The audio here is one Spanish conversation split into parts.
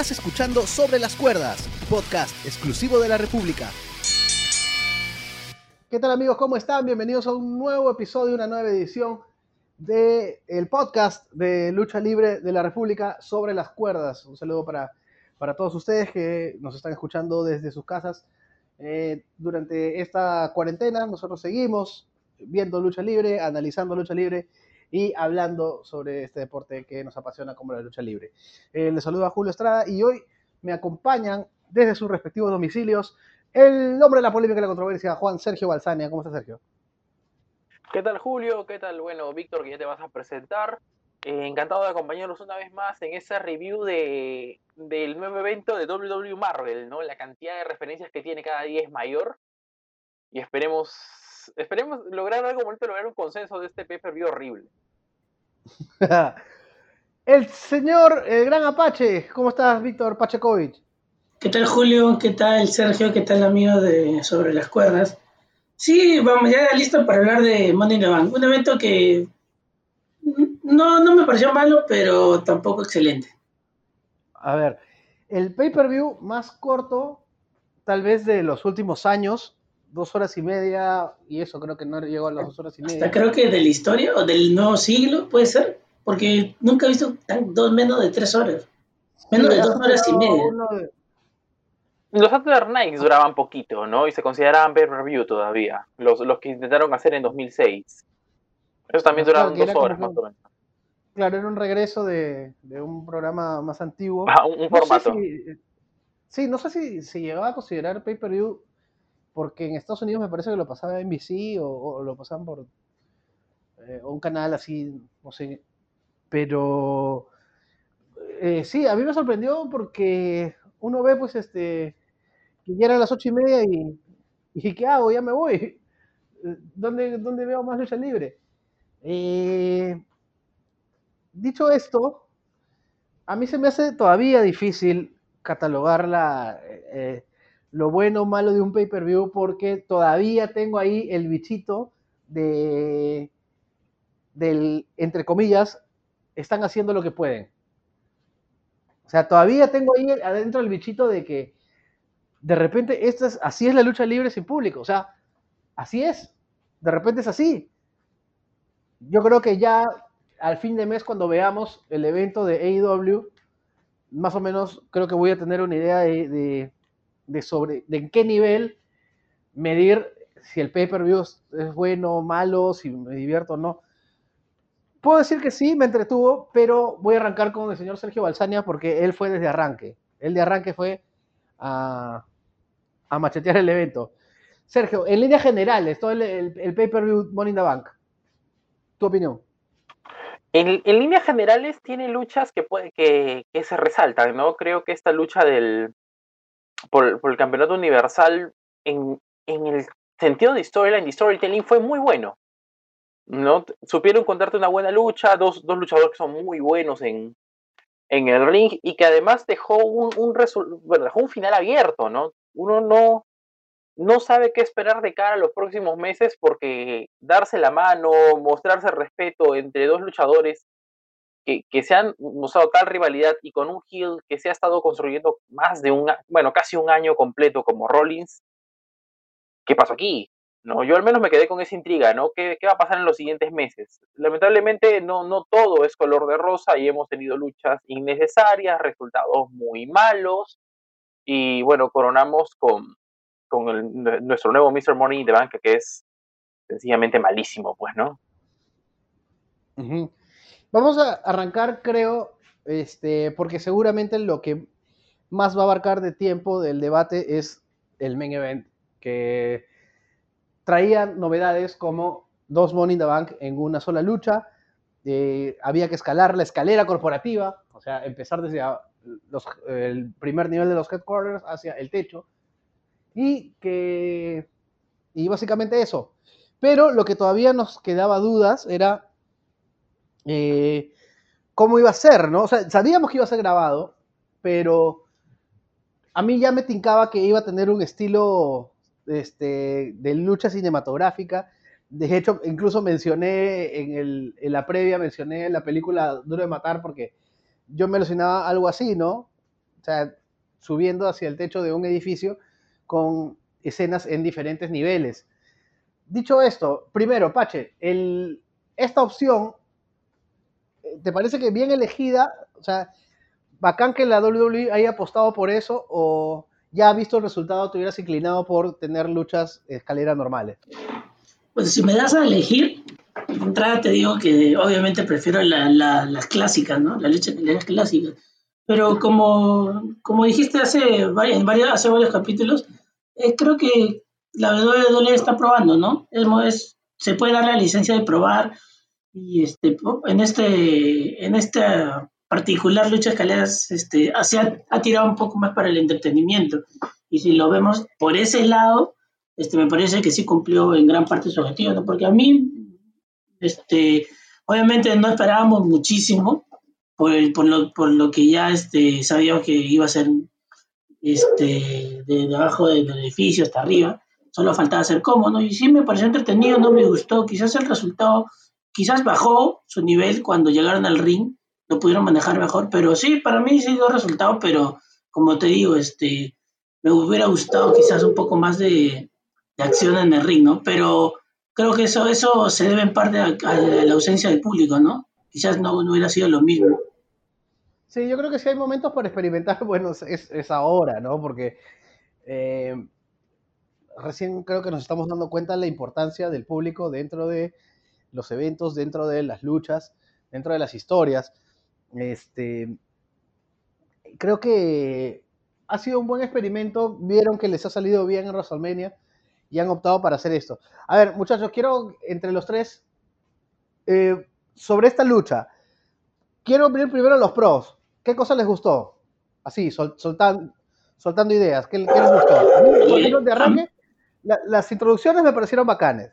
Estás escuchando Sobre las Cuerdas, podcast exclusivo de la República. ¿Qué tal amigos? ¿Cómo están? Bienvenidos a un nuevo episodio, una nueva edición del el podcast de Lucha Libre de la República Sobre las Cuerdas. Un saludo para, para todos ustedes que nos están escuchando desde sus casas. Eh, durante esta cuarentena nosotros seguimos viendo lucha libre, analizando lucha libre y hablando sobre este deporte que nos apasiona como la lucha libre. Eh, les saludo a Julio Estrada y hoy me acompañan desde sus respectivos domicilios el hombre de la polémica y la controversia, Juan Sergio Balsania. ¿Cómo está Sergio? ¿Qué tal Julio? ¿Qué tal? Bueno, Víctor, que ya te vas a presentar. Eh, encantado de acompañarnos una vez más en esa review de, del nuevo evento de WWE Marvel, ¿no? La cantidad de referencias que tiene cada día es mayor y esperemos esperemos lograr algo bonito, lograr un consenso de este pay-per-view horrible. el señor, el gran Apache, ¿cómo estás, Víctor Pachekovic? ¿Qué tal, Julio? ¿Qué tal, Sergio? ¿Qué tal, amigo de Sobre las Cuerdas? Sí, vamos, ya listo para hablar de Money in the Bank. Un evento que no, no me pareció malo, pero tampoco excelente. A ver, el pay-per-view más corto, tal vez de los últimos años, dos horas y media, y eso creo que no llegó a las dos horas y media. Hasta creo que de la historia o del nuevo siglo, puede ser, porque nunca he visto dos menos de tres horas. Menos de dos horas y media. Los Saturday Nights duraban poquito, ¿no? Y se consideraban pay review todavía. Los, los que intentaron hacer en 2006. Esos también duraban dos horas, más o menos. Claro, era un regreso de, de un programa más antiguo. Ah, un, formato. sí, no sé si se llegaba a considerar pay-per-view porque en Estados Unidos me parece que lo pasaba en NBC o, lo pasaban por eh, un canal así, no sé, pero eh, sí, a mí me sorprendió porque uno ve pues este, que ya eran las ocho y media y, y ¿qué hago? Ya me voy. ¿Dónde, dónde veo más lucha libre? Eh, dicho esto, a mí se me hace todavía difícil catalogarla lo bueno o malo de un pay-per-view porque todavía tengo ahí el bichito de, del, entre comillas, están haciendo lo que pueden. O sea, todavía tengo ahí adentro el bichito de que de repente esta es, así es la lucha libre sin público. O sea, así es. De repente es así. Yo creo que ya al fin de mes, cuando veamos el evento de AEW, más o menos creo que voy a tener una idea de de sobre de en qué nivel medir si el pay-per-view es bueno, malo, si me divierto o no. Puedo decir que sí, me entretuvo, pero voy a arrancar con el señor Sergio Balsania porque él fue desde arranque. Él de arranque fue a, a machetear el evento. Sergio, en líneas generales, todo el, el, pay-per-view Money in the Bank, tu opinión. En, en, líneas generales tiene luchas que, puede, que, que, se resaltan, ¿no? Creo que esta lucha del, por, el campeonato universal en, el sentido de storyline y storytelling fue muy bueno. ¿no? Supieron contarte una buena lucha, dos, dos luchadores que son muy buenos en, en el ring y que además dejó un, un, bueno, dejó un final abierto, ¿no? Uno no, no sabe qué esperar de cara a los próximos meses porque darse la mano, mostrarse respeto entre dos luchadores que, se han mostrado tal rivalidad y con un heel que se ha estado construyendo más de un, bueno, casi un año completo como Rollins, ¿qué pasó aquí? No, yo al menos me quedé con esa intriga, ¿no? ¿Qué, qué va a pasar en los siguientes meses? Lamentablemente no, no todo es color de rosa y hemos tenido luchas innecesarias, resultados muy malos y bueno, coronamos con, con nuestro nuevo Mr. Money de banca que es sencillamente malísimo, pues, ¿no? Vamos a arrancar, creo, este, porque seguramente lo que más va a abarcar de tiempo del debate es el main event, que traía novedades como dos Money in the Bank en una sola lucha, eh, había que escalar la escalera corporativa, o sea, empezar desde el primer nivel de los headquarters hacia el techo, y que, y básicamente eso. Pero lo que todavía nos quedaba dudas era eh, cómo iba a ser, ¿no? O sea, sabíamos que iba a ser grabado, pero a mí ya me tincaba que iba a tener un estilo este, de lucha cinematográfica. De hecho, incluso mencioné en, en la previa, mencioné la película Duro de Matar porque yo me alucinaba algo así, ¿no? o sea, subiendo hacia el techo de un edificio con escenas en diferentes niveles. Dicho esto, primero, Pache, el, esta opción, ¿te parece que bien elegida? O sea, bacán que la WWE haya apostado por eso o ya visto el resultado te hubieras inclinado por tener luchas escalera normales? Pues si me das a elegir, de entrada te digo que obviamente prefiero las clásicas, ¿no? Las luchas clásicas. Pero como, como dijiste hace, varios, hace varios capítulos, eh, creo que la WWE está probando, ¿no? Es, se puede dar la licencia de probar y este, en, este, en esta particular lucha escaleras este, se ha, tirado un poco más para el entretenimiento. Y si lo vemos por ese lado, este, me parece que sí cumplió en gran parte su objetivo, ¿no? Porque a mí, este, obviamente no esperábamos muchísimo por, el, por, lo, por lo que ya este, sabíamos que iba a ser este, de debajo del edificio hasta arriba, solo faltaba ser cómodo, Y sí me pareció entretenido, no me gustó, quizás el resultado, quizás bajó su nivel cuando llegaron al ring, lo pudieron manejar mejor, pero sí, para mí sí dio resultado, pero como te digo, este, me hubiera gustado quizás un poco más de, acción en el ring, ¿no? Pero creo que eso, eso se debe en parte a, la ausencia del público, ¿no? Quizás no, no hubiera sido lo mismo. Sí, yo creo que si hay momentos para experimentar, bueno, es, es ahora, ¿no? Porque eh, recién creo que nos estamos dando cuenta de la importancia del público dentro de los eventos, dentro de las luchas, dentro de las historias. Este, creo que ha sido un buen experimento, vieron que les ha salido bien en WrestleMania y han optado para hacer esto. A ver, muchachos, quiero entre los tres, eh, sobre esta lucha, quiero ver primero los pros. ¿Qué cosa les gustó? Así, soltando ideas. ¿Qué, les gustó? A mí, de arranque, las introducciones me parecieron bacanes.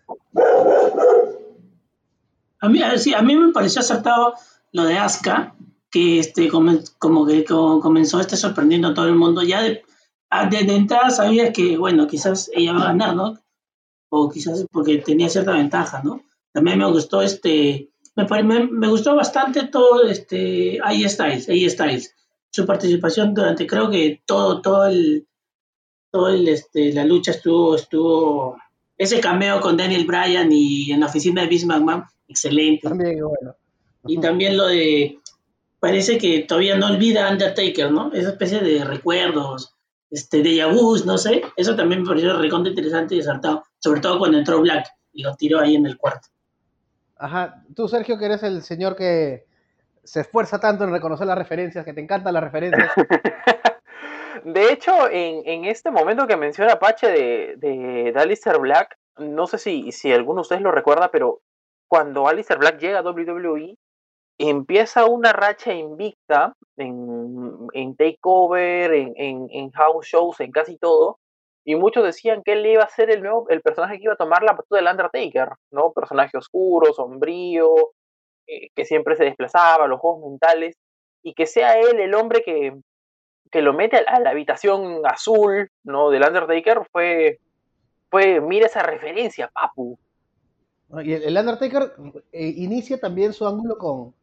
A mí, sí, a mí me pareció acertado lo de Asuka, que este, como, que comenzó este sorprendiendo a todo el mundo. Ya de, de, entrada sabía que, bueno, quizás ella va a ganar, ¿no? O quizás porque tenía cierta ventaja, ¿no? También me gustó este me, me, gustó bastante todo este ahí Styles, ahí Styles. Su participación durante creo que todo, todo el todo el este la lucha estuvo, estuvo ese cameo con Daniel Bryan y en la oficina de Vince McMahon, excelente. También bueno. Y también lo de parece que todavía no olvida Undertaker, ¿no? Esa especie de recuerdos, este, de Yabus, no sé. Eso también me pareció recontra interesante y acertado, sobre todo cuando entró Black y lo tiró ahí en el cuarto. Ajá, tú Sergio que eres el señor que se esfuerza tanto en reconocer las referencias, que te encantan las referencias. de hecho, en, este momento que menciona Apache de, de, Alistair Black, no sé si, si alguno de ustedes lo recuerda, pero cuando Alistair Black llega a WWE, empieza una racha invicta en, en takeover, en, en, house shows, en casi todo, y muchos decían que él iba a ser el nuevo, el personaje que iba a tomar la batuta del Undertaker, ¿no? Personaje oscuro, sombrío, eh, que siempre se desplazaba, los juegos mentales, y que sea él el hombre que, que lo mete a la, habitación azul, ¿no? Del Undertaker, fue, fue, mira esa referencia, papu. Y el Undertaker eh, inicia también su ángulo con,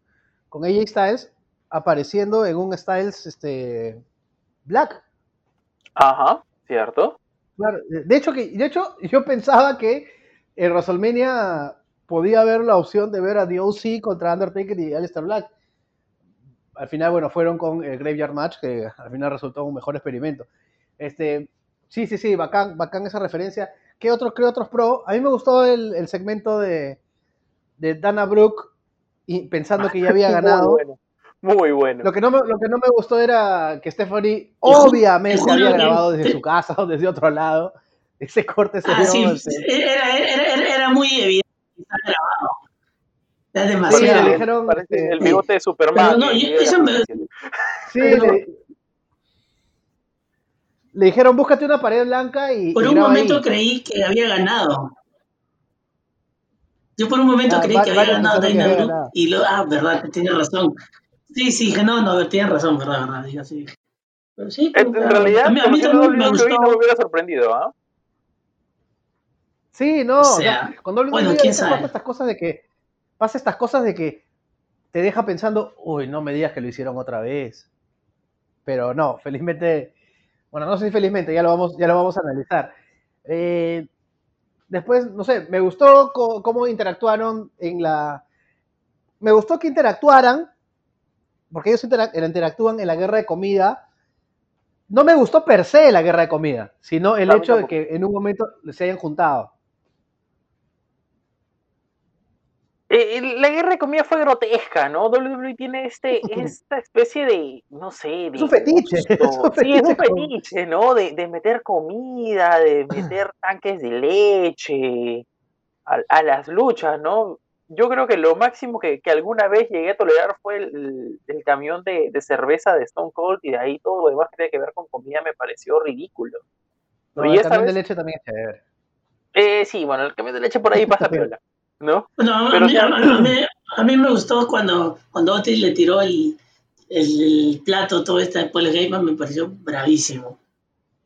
con AJ Styles, apareciendo en un Styles este, Black. Ajá, cierto. Claro, de hecho, que, de hecho, yo pensaba que en WrestleMania podía haber la opción de ver a The OC contra Undertaker y Aleister Black. Al final, bueno, fueron con el Graveyard Match, que al final resultó un mejor experimento. Este, sí, sí, sí, bacán, bacán esa referencia. ¿Qué otros, qué otros pro? A mí me gustó el, segmento de, de Dana Brooke y pensando que ya había ganado. Muy bueno. Lo que no me, lo que no me gustó era que Stephanie obviamente había grabado desde su casa o desde otro lado. Ese corte se ah, sí, era, era, era, muy evidente que estaba grabado. Era demasiado. Sí, le dijeron, Parece el bigote de Superman. no, eso me... Sí, le, le, dijeron, búscate una pared blanca y. Por un momento creí que había ganado. Yo por un momento ah, creí que había ganado Dana y lo, ah, verdad, tiene razón. Sí, sí, no, no, tienes razón, verdad, verdad, digo, sí. Pero sí, en, realidad, a mí, a mí también me gustó. No me hubiera sorprendido, ¿ah? Sí, no, o sea, cuando bueno, ¿quién sabe? pasa estas cosas de que pasa estas cosas de que te deja pensando, uy, no me digas que lo hicieron otra vez. pero no, felizmente, bueno, no sé si felizmente, ya lo vamos, ya lo vamos a analizar. Eh, después, no sé, me gustó cómo interactuaron en la... Me gustó que interactuaran, porque ellos interactúan en la guerra de comida. No me gustó per se la guerra de comida, sino el hecho de que en un momento se hayan juntado. Eh, la guerra de comida fue grotesca, ¿no? WWE tiene este, esta especie de, no sé, de... Es un fetiche. Sí, es un fetiche, ¿no? De, de meter comida, de meter tanques de leche a, las luchas, ¿no? Yo creo que lo máximo que, que alguna vez llegué a tolerar fue el, el camión de, de, cerveza de Stone Cold y de ahí todo lo demás que tiene que ver con comida me pareció ridículo. No, y el camión de leche también es chévere. Eh, sí, bueno, el camión de leche por ahí pasa piola. ¿No? a, mí, me gustó cuando, cuando Otis le tiró el, el, plato, todo este de Paul Heyman, me pareció bravísimo.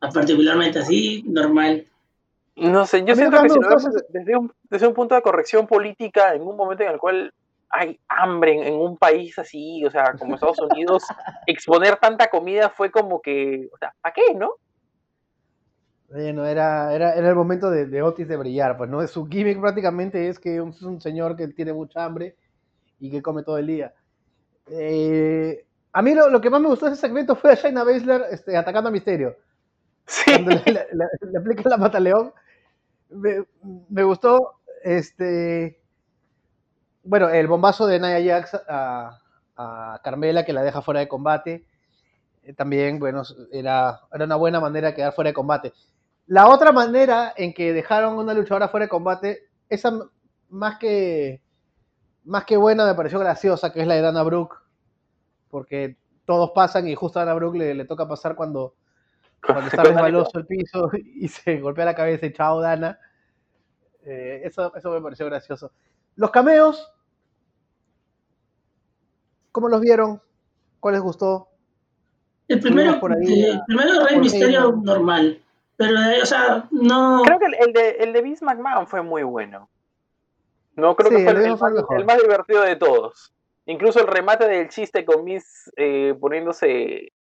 Particularmente así, normal. No sé, yo siento que si desde un, desde un punto de corrección política, en un momento en el cual hay hambre en, un país así, o sea, como Estados Unidos, exponer tanta comida fue como que, o sea, ¿para qué, no? Bueno, era, era, era el momento de, Otis de brillar, pues no su gimmick prácticamente es que es un señor que tiene mucha hambre y que come todo el día. Eh, a mí lo, que más me gustó de ese segmento fue a Shayna Baszler este, atacando a Misterio. Cuando le, le, aplica la mataleón. Me, me gustó este bueno, el bombazo de Nia Jax a, a Carmela que la deja fuera de combate. Eh, también, bueno, era, era una buena manera de quedar fuera de combate. La otra manera en que dejaron una luchadora fuera de combate, esa más que, más que buena me pareció graciosa, que es la de Dana Brooke, porque todos pasan y justo a Dana Brooke le, toca pasar cuando, cuando está resbaloso el piso y se golpea la cabeza y chao Dana. Eh, eso, eso me pareció gracioso. Los cameos, ¿cómo los vieron? ¿Cuál les gustó? El primero, por ahí, el primero Rey Misterio normal. Pero, eh, o sea, no. Creo que el, de, el de Vince McMahon fue muy bueno. No, creo que fue el, más, divertido de todos. Incluso el remate del chiste con Miss eh, poniéndose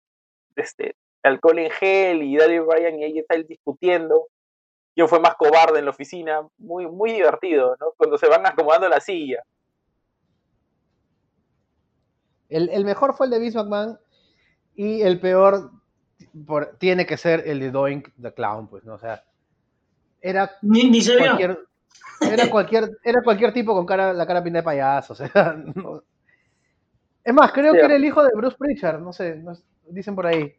este, alcohol en gel y Daddy Bryan y ella está discutiendo. Yo fue más cobarde en la oficina. Muy, muy divertido, ¿no? Cuando se van acomodando la silla. El, el mejor fue el de Vince McMahon y el peor tiene que ser el de Doink the Clown, pues, ¿no? O sea, era ni, se cualquier, era cualquier, era cualquier tipo con cara, la cara pinta de payaso, o sea, Es más, creo que era el hijo de Bruce Pritchard, no sé, dicen por ahí.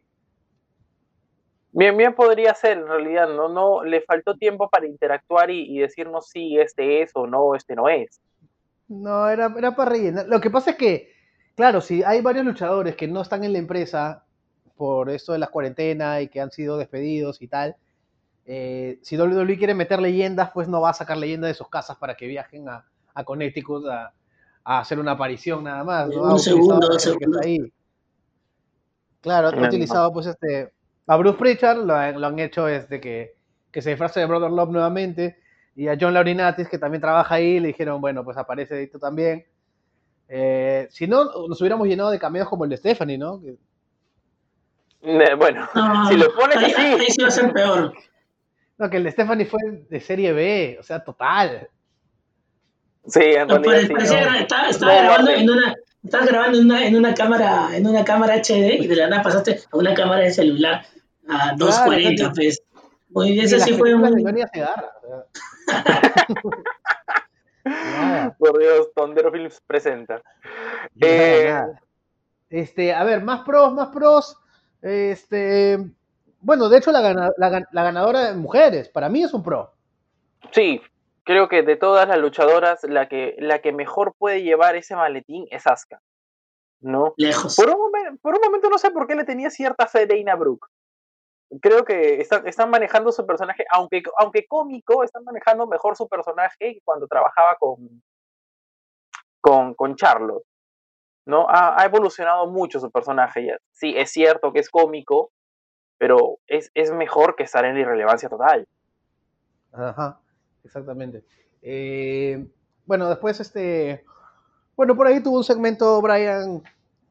Bien, bien podría ser, en realidad, no, no, le faltó tiempo para interactuar y, decirnos si este es o no, este no es. No, era, era para rellenar. Lo que pasa es que, claro, si hay varios luchadores que no están en la empresa por esto de las cuarentenas y que han sido despedidos y tal. Eh, si WWE quiere meter leyendas, pues no va a sacar leyendas de sus casas para que viajen a, a Connecticut a, hacer una aparición nada más. Un segundo, segundo. Claro, han utilizado pues este a Bruce Pritchard, lo, han hecho es de que, que se disfrace de Brother Love nuevamente, y a John Laurinatis, que también trabaja ahí, le dijeron, bueno, pues aparece tú también. Eh, si no, nos hubiéramos llenado de cameos como el de Stephanie, ¿no? Bueno, si lo pones así. Ahí sí va a ser peor. No, que el de Stephanie fue de serie B, o sea, total. Sí, en realidad. sí, estaba, grabando en una. Estabas grabando en una, en una cámara, en una cámara HD y de la nada pasaste a una cámara de celular a 240, pues. Muy bien, ese sí fue un. Por Dios, Tondero Films presenta. Eh, este, a ver, más pros, más pros. Este, bueno, de hecho la, la, ganadora de mujeres, para mí es un pro. Sí, creo que de todas las luchadoras, la que, la que mejor puede llevar ese maletín es Asuka. ¿No? Lejos. Por un, momento, no sé por qué le tenía cierta fe de Ina Brooke. Creo que están, están manejando su personaje, aunque, aunque cómico, están manejando mejor su personaje cuando trabajaba con, con, con Charlotte. ¿No? Ha, evolucionado mucho su personaje. Ya. Sí, es cierto que es cómico, pero es, mejor que estar en la irrelevancia total. Ajá, exactamente. Eh, bueno, después este. Bueno, por ahí tuvo un segmento Brian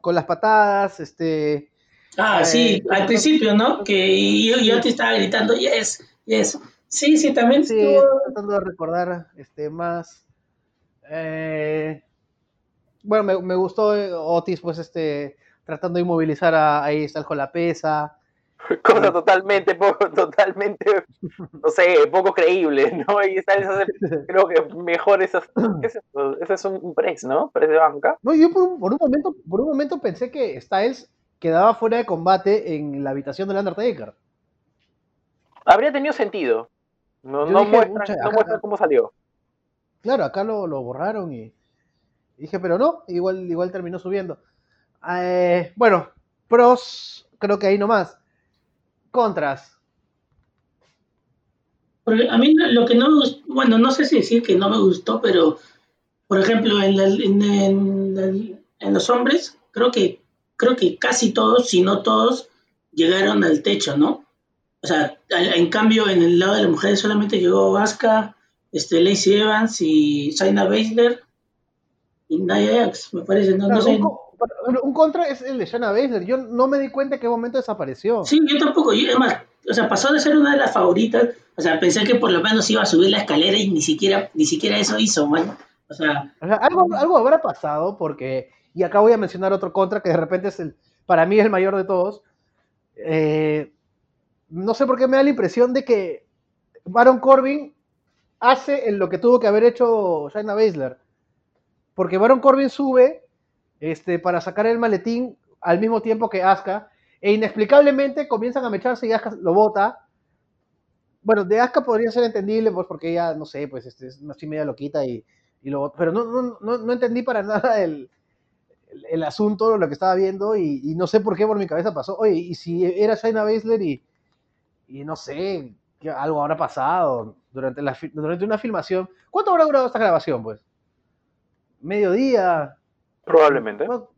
con las patadas, este. Ah, sí, al principio, ¿no? Que yo, yo te estaba gritando, yes, yes. Sí, sí, también sí, estuvo... tratando de recordar este, más. Eh, bueno, me, me, gustó Otis, pues, este, tratando de inmovilizar a, ahí está el la pesa. Cosa totalmente, poco, totalmente, no sé, poco creíble, ¿no? Y creo que mejor esas, ¿qué es eso? Ese es un press, ¿no? Press de banca. No, yo por un, por un, momento, por un momento pensé que Styles quedaba fuera de combate en la habitación del Undertaker. Habría tenido sentido. No, no, cómo salió. Claro, acá lo, lo borraron y, dije, pero no, igual, igual terminó subiendo. Eh, bueno, pros, creo que ahí nomás. Contras. A mí lo que no me gustó, bueno, no sé si decir que no me gustó, pero por ejemplo, en, en, en los hombres, creo que creo que casi todos, si no todos, llegaron al techo, ¿no? O sea, en cambio, en el lado de las mujeres solamente llegó Vasca, este, Lacey Evans y Zaina Baszler y Nia Jax, me parece, no, no sé. Un, contra es el de Shayna Baszler. Yo no me di cuenta en qué momento desapareció. Sí, yo tampoco. Yo, además, o sea, pasó de ser una de las favoritas. O sea, pensé que por lo menos iba a subir la escalera y ni siquiera, ni siquiera eso hizo, man. O sea, o sea algo, algo habrá pasado porque y acá voy a mencionar otro contra que de repente es el, para mí es el mayor de todos. Eh, no sé por qué me da la impresión de que Baron Corbin hace en lo que tuvo que haber hecho Shayna Baszler. Porque Baron Corbin sube este, para sacar el maletín al mismo tiempo que Asuka e inexplicablemente comienzan a mecharse y Asuka lo bota. Bueno, de Asuka podría ser entendible pues porque ella, no sé, pues este, es así media loquita y, y lo Pero no, no, no, no entendí para nada el, el, asunto, lo que estaba viendo, y, no sé por qué por mi cabeza pasó. Oye, y si era Shayna Baszler y, y no sé, que algo habrá pasado durante, la, durante una filmación. ¿Cuánto habrá durado esta grabación, pues? ¿Mediodía? Probablemente. O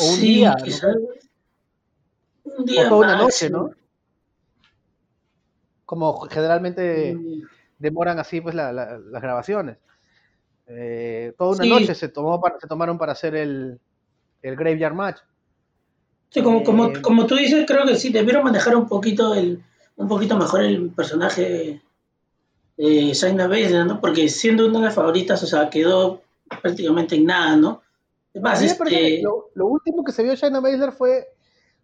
un día, Un día. O toda una noche, ¿no? Como generalmente demoran así pues las grabaciones. Eh, toda una noche se, tomó se tomaron para hacer el, el Graveyard Match. Sí, como, como, eh, como tú dices, creo que sí, debieron manejar un poquito el, un poquito mejor el personaje de Shaina Baszler, ¿no? Porque siendo una de las favoritas, o sea, quedó prácticamente en nada, ¿no? Además, este... lo, último que se vio Shaina Baszler fue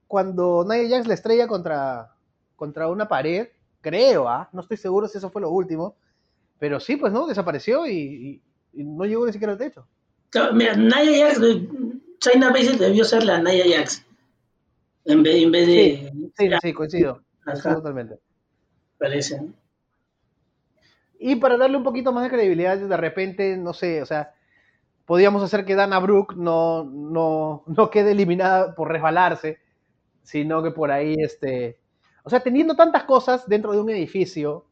cuando Nia Jax la estrella contra, contra una pared, creo, ¿ah? No estoy seguro si eso fue lo último, pero sí, pues, ¿no? Desapareció y, no llegó ni siquiera al techo. mira, Nia Jax China Baszler debió ser la Naya Jax. En vez, en vez de. Sí, sí, coincido. Totalmente. Parece. Y para darle un poquito más de credibilidad, de repente, no sé, o sea, podíamos hacer que Dana Brooke no, no, no quede eliminada por resbalarse, sino que por ahí, este. O sea, teniendo tantas cosas dentro de un edificio,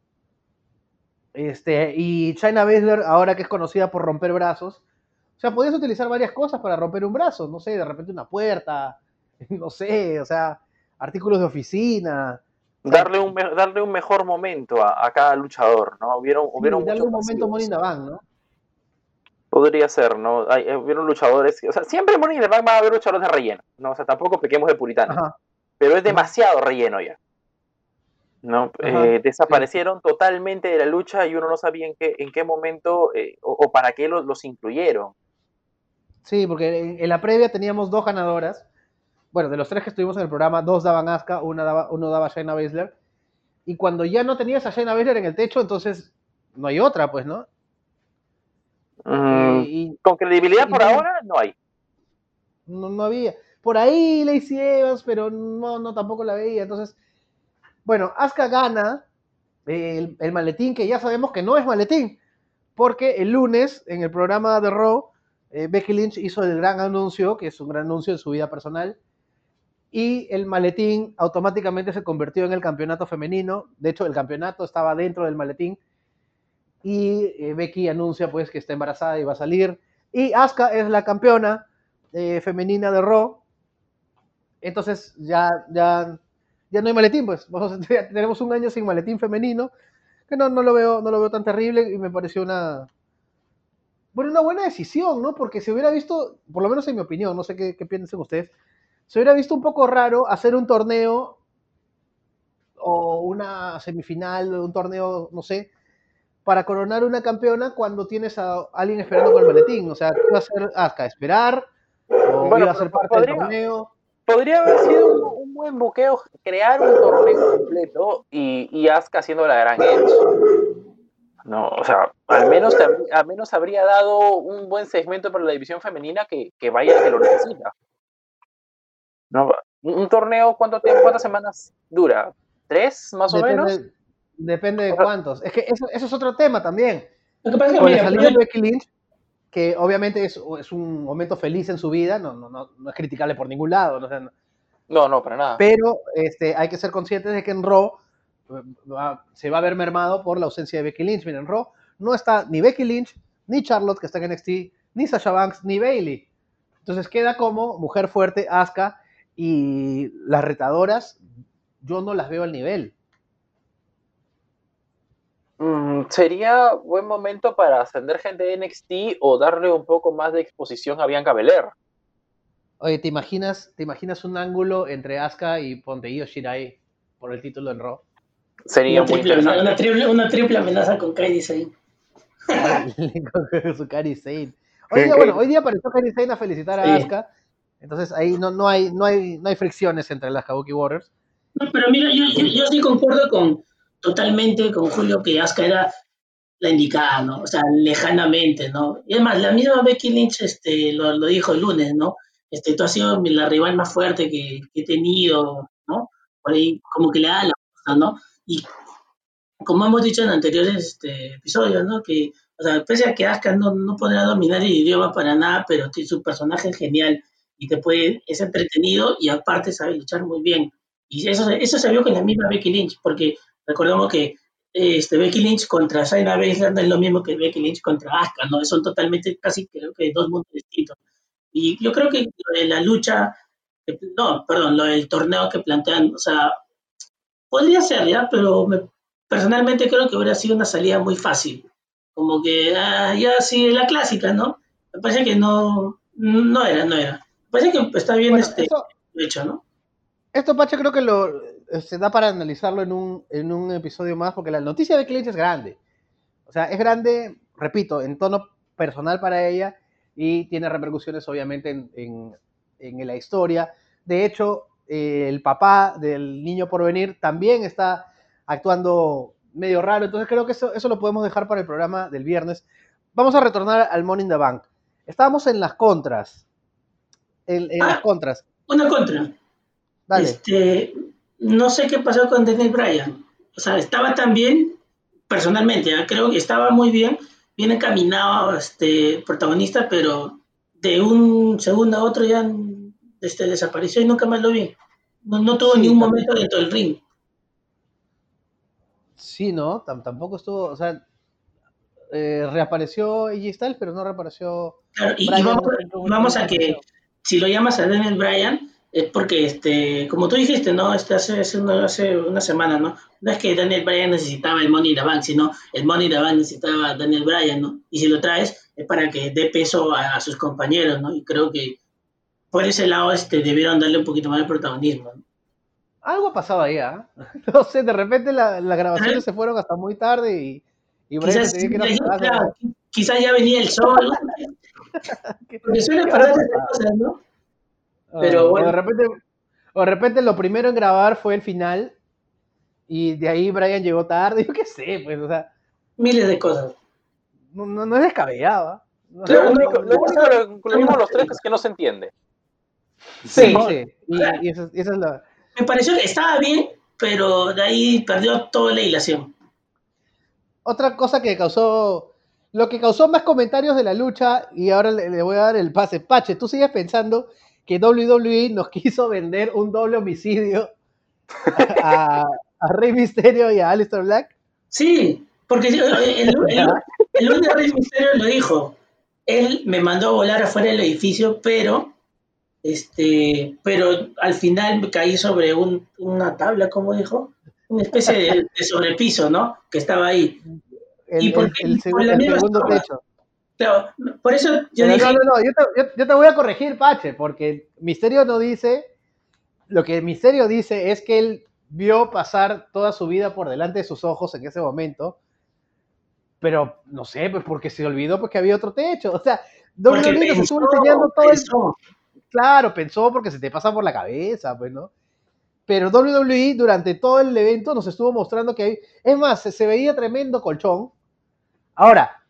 este, y China Baszler, ahora que es conocida por romper brazos, o sea, podías utilizar varias cosas para romper un brazo, no sé, de repente una puerta, no sé, o sea, artículos de oficina. Darle un, darle un mejor momento a, cada luchador, ¿no? Hubieron, hubieron darle un momento Money in the Bank, ¿no? Podría ser, ¿no? Hay, eh, hubieron luchadores, o sea, siempre en Money in the Bank va a haber luchadores de relleno, ¿no? O sea, tampoco pequemos de puritano. Pero es demasiado relleno ya. ¿no? Eh, desaparecieron totalmente de la lucha y uno no sabía en qué, en qué momento eh, o, para qué los, los incluyeron. Sí, porque en, la previa teníamos dos ganadoras. Bueno, de los tres que estuvimos en el programa, dos daban Asuka, una daba, uno daba Shayna Baszler. Y cuando ya no tenías a Shayna Baszler en el techo, entonces no hay otra, pues, ¿no? Mm, con credibilidad por ahora no hay. No, no había. Por ahí Lacey Evans, pero no, no tampoco la veía. Entonces, bueno, Asuka gana el, el, maletín, que ya sabemos que no es maletín, porque el lunes en el programa de Raw eh, Becky Lynch hizo el gran anuncio, que es un gran anuncio de su vida personal, y el maletín automáticamente se convirtió en el campeonato femenino. De hecho, el campeonato estaba dentro del maletín. Y eh, Becky anuncia pues que está embarazada y va a salir. Y Asuka es la campeona eh, femenina de Raw. Entonces ya, ya, ya no hay maletín, pues. tenemos un año sin maletín femenino, que no, no, lo veo, no lo veo tan terrible y me pareció una, bueno, una buena decisión, ¿no? Porque si hubiera visto, por lo menos en mi opinión, no sé qué, piensan ustedes, se hubiera visto un poco raro hacer un torneo o una semifinal, un torneo, no sé, para coronar una campeona cuando tienes a alguien esperando con el maletín. O sea, ¿qué va a hacer Asuka? ¿Esperar? ¿O Bueno, iba a ser parte del podría- torneo? Podría haber sido un, un buen buqueo crear un torneo completo y, y Asuka haciendo la gran Edge. No, o sea, al menos, al menos habría dado un buen segmento para la división femenina que, que vaya que lo necesita. No, un, un torneo, ¿cuánto tiempo, ¿cuántas semanas dura? ¿Tres, más o menos? Depende, de cuántos. Es que eso, eso es otro tema también. Lo que pasa es que, mira, salida de Becky Lynch, que obviamente es, es un momento feliz en su vida, no, no, no, no es criticable por ningún lado, no, o sea, no- No, no, para nada. pero este, hay que ser conscientes de que en Raw eh, va- se va a ver mermado por la ausencia de Becky Lynch. Miren, en Raw no está ni Becky Lynch, ni Charlotte, que está en NXT, ni Sasha Banks, ni Bailey. Entonces queda como mujer fuerte, Asuka, y las retadoras, yo no las veo al nivel. Mm, sería buen momento para ascender gente de NXT o darle un poco más de exposición a Bianca Belair. Oye, ¿te imaginas, ¿te imaginas un ángulo entre Asuka y Ponte Io Shirai por el título en Raw? Sería una muy triple, interesante. una, triple, una triple amenaza con Kairi Sane. con su Kairi Sane. Hoy día, bueno, hoy día apareció Kairi Sane a felicitar a Sí. Asuka. Entonces ahí no, no, hay, no, hay, no hay fricciones entre las Kabuki Warriors. No, pero mira, yo, yo, yo sí concuerdo con totalmente con Julio que Asuka era la indicada, ¿no? O sea, lejanamente, ¿no? Y además, la misma Becky Lynch este, lo, lo dijo el lunes, ¿no? Este, tú has sido la rival más fuerte que, he tenido, ¿no? Por ahí como que le da la cosa, ¿no? Y como hemos dicho en anteriores este, episodios, ¿no? Que, o sea, pese a que Asuka no, no podrá dominar el idioma para nada, pero su personaje genial y te puede, es entretenido y aparte sabe luchar muy bien. Y eso, eso se vio con la misma Becky Lynch, porque recordemos que este, Becky Lynch contra Shayna Baszler es lo mismo que Becky Lynch contra Asuka, ¿no? Son totalmente, casi creo que dos mundos distintos. Y yo creo que lo de la lucha, eh, no, perdón, lo del torneo que plantean, o sea, podría ser, ¿ya? Pero me- personalmente creo que hubiera sido una salida muy fácil. Como que, ah, ya sí, la clásica, ¿no? Me parece que no, no era, no era. Me parece que está bien Bueno, este hecho, ¿no? esto, Pache, creo que lo, se da para analizarlo en un, en un episodio más, porque la noticia de Becky Lynch es grande. O sea, es grande, repito, en tono personal para ella y tiene repercusiones obviamente en, en- en la historia. De hecho, eh, el papá del niño por venir también está actuando medio raro, entonces creo que eso, eso lo podemos dejar para el programa del viernes. Vamos a retornar al Money in the Bank. Estábamos en las contras. En, en Ah. las contras. Una contra. Dale. Este, no sé qué pasó con Daniel Bryan. O sea, estaba tan bien, personalmente, ¿ah? creo que estaba muy bien, bien encaminado este protagonista, pero de un segundo a otro ya este, desapareció y nunca más lo vi. No, no tuvo Sí, ni un momento dentro del ring. Sí, ¿no? Tam- tampoco estuvo, o sea, eh, reapareció AJ Styles, pero no reapareció Claro, y, vamos, no vamos a que si lo llamas a Daniel Bryan es porque, este, como tú dijiste, ¿no? Este, hace, hace, una, hace una semana, ¿no? No es que Daniel Bryan necesitaba el Money in the Bank, sino el Money in the Bank necesitaba a Daniel Bryan, ¿no? Y si lo traes es para que dé peso a, a sus compañeros, ¿no? Y creo que por ese lado este, debieron darle un poquito más de protagonismo. ¿no? Algo ha pasado ahí, ¿ah? No sé, de repente la- las grabaciones se fueron hasta muy tarde y, Quizás, que claro, ya venía el sol, ¿no? Porque suele pasar esas cosas, ¿no? Pero Ah, o bueno. de repente, o de repente lo primero en grabar fue el final y de ahí Bryan llegó tarde, yo qué sé, pues, o sea, Miles de cosas. no, no, no es descabellado. No, Lo único, no, lo único que concluimos los tres es que no se entiende. sí, no. sí, y, y eso, y eso es la... Me pareció que estaba bien, pero de ahí perdió toda la hilación. Otra cosa que causó, lo que causó más comentarios de la lucha, y ahora le, le voy a dar el pase. Pache, ¿tú sigues pensando que WWE nos quiso vender un doble homicidio a, a Rey Mysterio y a Aleister Black? Sí, porque el, el, el, el lunes Rey Mysterio lo dijo. Él me mandó a volar afuera del edificio, pero este, pero al final me caí sobre un, una tabla, como dijo, una especie de, de sobrepiso, ¿no? Que estaba ahí. El, ¿Y por el- Por segundo techo. Claro, por eso yo Pero dije, no, no, no, yo te, yo- yo te voy a corregir, Pache, porque Misterio no dice lo que Misterio dice es que él vio pasar toda su vida por delante de sus ojos en ese momento, pero no sé, pues porque se olvidó porque había otro techo. O sea, WWE Porque nos pensó, estuvo enseñando todo el... pensó. Claro, pensó porque se te pasa por la cabeza, pues, ¿no? Pero WWE durante todo el evento nos estuvo mostrando que hay... Es más, se, se veía tremendo colchón. Ahora,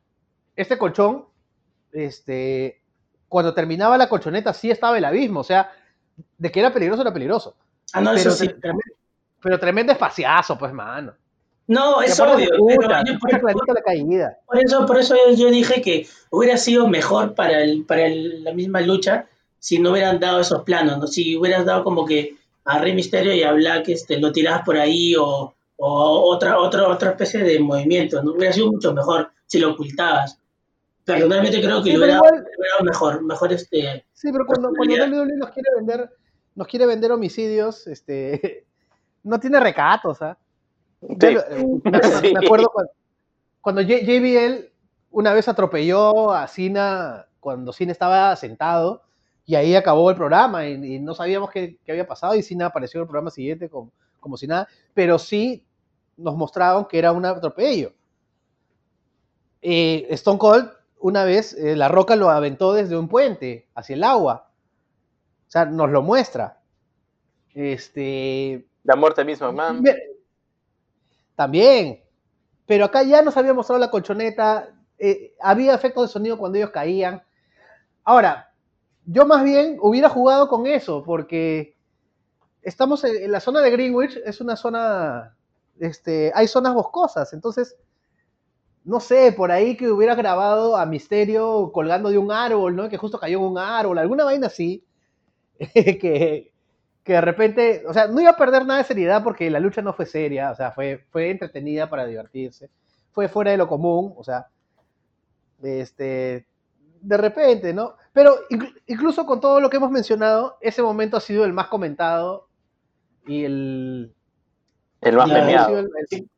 este colchón, este, cuando terminaba la colchoneta sí estaba el abismo, o sea, de que era peligroso era peligroso. Ah, no, eso sí. tremendo, pero tremendo espaciazo, pues, mano. No, es obvio. pero yo- la caída. Por eso, por eso yo, yo dije que hubiera sido mejor para, el, para el- la misma lucha si no hubieran dado esos planos, ¿no? Si hubieras dado como que a Rey Misterio y a Black este, lo tirabas por ahí o, o otra, otra, otra especie de movimiento, ¿no? Hubiera sido mucho mejor si lo ocultabas. Personalmente creo que Sí, lo hubiera, igual- mejor, mejor este... Sí, pero cuando, cuando. WWE nos quiere vender, nos quiere vender homicidios, este, no tiene recatos, ¿ah? Eh, me, me- Sí. me acuerdo cuando, cuando J- JBL una vez atropelló a Cena cuando Cena estaba sentado y ahí acabó el programa y, y no sabíamos qué, qué había pasado y Cena apareció en el programa siguiente como, como si nada, pero sí nos mostraron que era un atropello. Eh, Stone Cold una vez eh, la roca lo aventó desde un puente hacia el agua. O sea, nos lo muestra. Este, La muerte misma, man. También. Pero acá ya nos había mostrado la colchoneta. eh, había efectos de sonido cuando ellos caían. Ahora, yo más bien hubiera jugado con eso, porque estamos en, en la zona de Greenwich, es una zona. Este, hay zonas boscosas, entonces. No sé, por ahí que hubiera grabado a Misterio colgando de un árbol, ¿no? Que justo cayó en un árbol, alguna vaina así. que, que de repente, o sea, no iba a perder nada de seriedad porque la lucha no fue seria, o sea, fue, fue entretenida para divertirse, fue fuera de lo común, o sea, este, de repente, ¿no? Pero inclu- incluso con todo lo que hemos mencionado, ese momento ha sido el más comentado y el... El más el- el-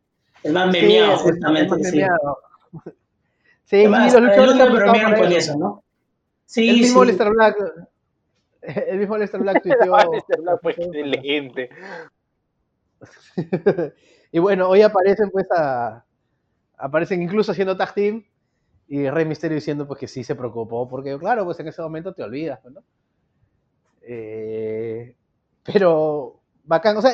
El más sí, memeado, el- el justamente. más sí. memeado. Sí, y Además, los luchadores han bromean con eso. eso, ¿no? Sí, El mismo sí. Lester Black, el mismo Lester Black tuiteó... Este Black fue excelente. y bueno, hoy aparecen pues a, aparecen incluso haciendo tag team y Rey Misterio diciendo pues que sí se preocupó porque claro, pues en ese momento te olvidas, pues, ¿no? Eh, pero bacán, o sea,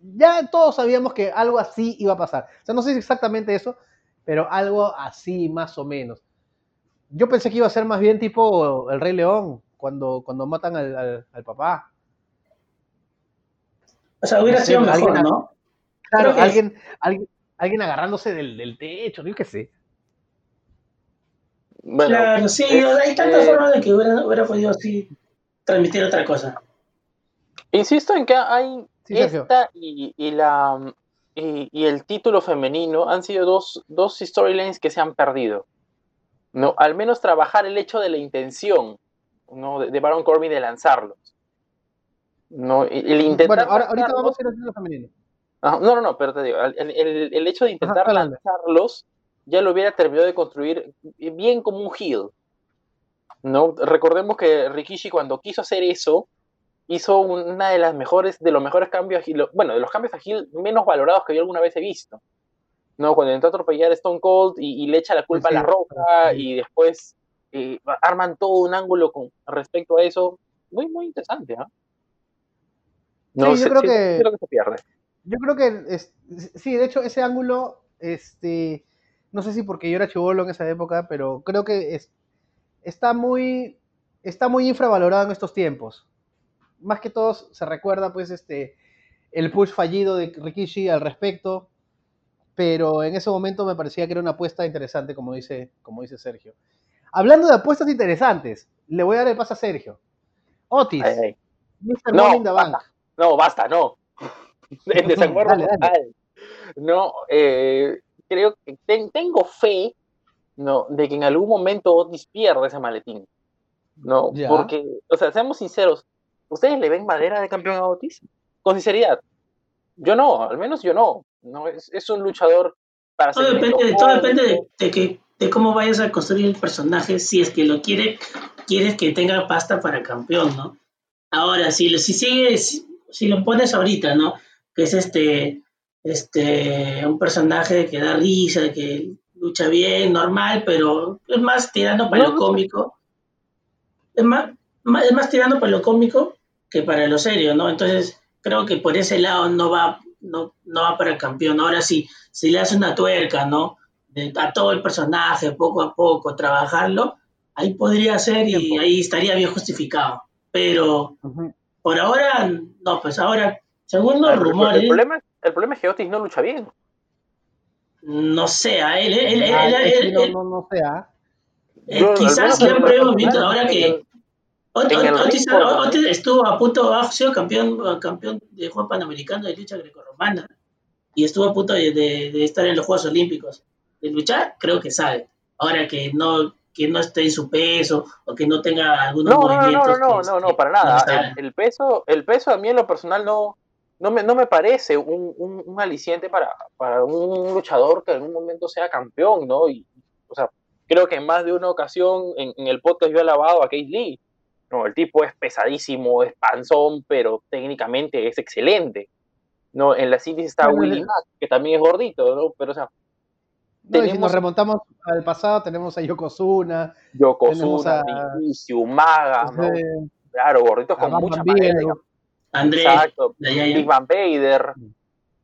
ya, todos sabíamos que algo así iba a pasar. O sea, no sé si exactamente eso, pero algo así más o menos. Yo pensé que iba a ser más bien tipo el Rey León cuando, cuando matan al, al- al papá. O sea, hubiera sido mejor, alguien- ¿no? Claro, alguien, alguien, alguien agarrándose del, del techo, yo qué sé. Bueno, claro, sí, es- hay tantas eh, formas de que hubiera, hubiera podido así transmitir otra cosa. Insisto en que hay Sí, esta y, y la y, y el título femenino han sido dos, dos storylines que se han perdido. No, al menos trabajar el hecho de la intención ¿no? de, de Baron Corbin de lanzarlos. No, el intentar Bueno, ahora, ahorita vamos a ir lo femenino. Ajá, no, no, no, pero te digo, el, el- el hecho de intentar Ajá, lanzarlos ya lo hubiera terminado de construir bien como un heel. ¿no? Recordemos que Rikishi cuando quiso hacer eso, hizo una de las mejores, de los mejores cambios, bueno, de los cambios a heel menos valorados que yo alguna vez he visto. ¿no? Cuando intentó atropellar a Stone Cold y, y le echa la culpa Sí, a la roca sí. y después eh, arman todo un ángulo con respecto a eso. Muy, muy interesante, ¿ah? Sí, yo se- creo que- creo que se pierde. Yo creo que, es- sí, de hecho, ese ángulo, este, no sé si porque yo era chivolo en esa época, pero creo que es, está muy, está muy infravalorado en estos tiempos. Más que todo se recuerda, pues, este, el push fallido de Rikishi al respecto, pero en ese momento me parecía que era una apuesta interesante, como dice, como dice Sergio. Hablando de apuestas interesantes, le voy a dar el paso a Sergio. Otis, Ay, ay. Mr. No, Money in the Bank. No, basta, no. En desacuerdo Dale, dale. total. No, eh, creo que ten- tengo fe, no, de que en algún momento Otis pierda ese maletín. No, Ya. porque, o sea, seamos sinceros, ¿ustedes le ven madera de campeón a Otis? Con sinceridad. Yo no, al menos yo no. No, es, es un luchador para Todo depende, todo corto. depende de, de que, de cómo vayas a construir el personaje, si es que lo quiere, quieres que tenga pasta para campeón, ¿no? Ahora, si, si sigues, si lo pones ahorita, ¿no? Que es este, este, un personaje que da risa, que lucha bien, normal, pero es más tirando para lo cómico. Es más, es más tirando para lo cómico que para lo serio, ¿no? Entonces, creo que por ese lado no va, no, no va para el campeón. Ahora sí, si le hace una tuerca, ¿no? a todo el personaje, poco a poco, trabajarlo, ahí podría ser y ahí estaría bien justificado. Pero por ahora, no, pues ahora, según los rumores. El problema, el problema es que Otis no lucha bien. No sé, a él, él, él, ah, él, no, no, no sea. quizás le han visto ahora que Otis, estuvo a punto, ha sido campeón, campeón de Juego Panamericano de lucha grecorromana y estuvo a punto de, de, estar en los Juegos Olímpicos. De luchar, creo que sabe. Ahora que no, que no esté en su peso o que no tenga algunos no, movimientos. No, no, no, no, para nada. el, peso, el peso a mí en lo personal no, no, me, no me parece un, un, un aliciente para, para, un luchador que en un momento sea campeón, ¿no? Y, o sea, creo que en más de una ocasión en, en el podcast yo he alabado a Keith Lee no, el tipo es pesadísimo, es panzón, pero técnicamente es excelente. No, en la indies está Willy Mack, que también es gordito, ¿no? Pero, o sea. si nos remontamos al pasado, tenemos a Yokozuna. Yokozuna, a... Maga, ¿no? Claro, gorditos con mucha madera. André. Exacto. Big Van Vader,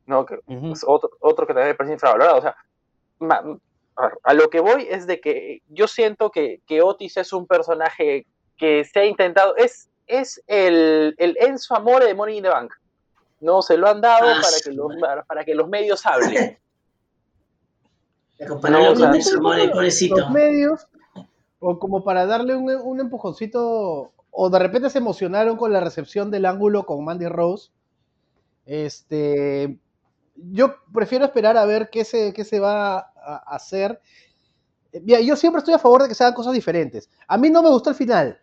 ¿no? Que otro, otro que también me parece infravalorado. O sea, a, lo que voy es de que yo siento que, que Otis es un personaje que se ha intentado, es, es el, el Enzo Amore de Money in the Bank. No, se lo han dado ah, para, que los, para, que los medios hablen. los medios, o como para darle un, un, empujoncito, o de repente se emocionaron con la recepción del ángulo con Mandy Rose. Este, yo prefiero esperar a ver qué se, qué se va a hacer. Mira, yo siempre estoy a favor de que se hagan cosas diferentes. A mí no me gustó el final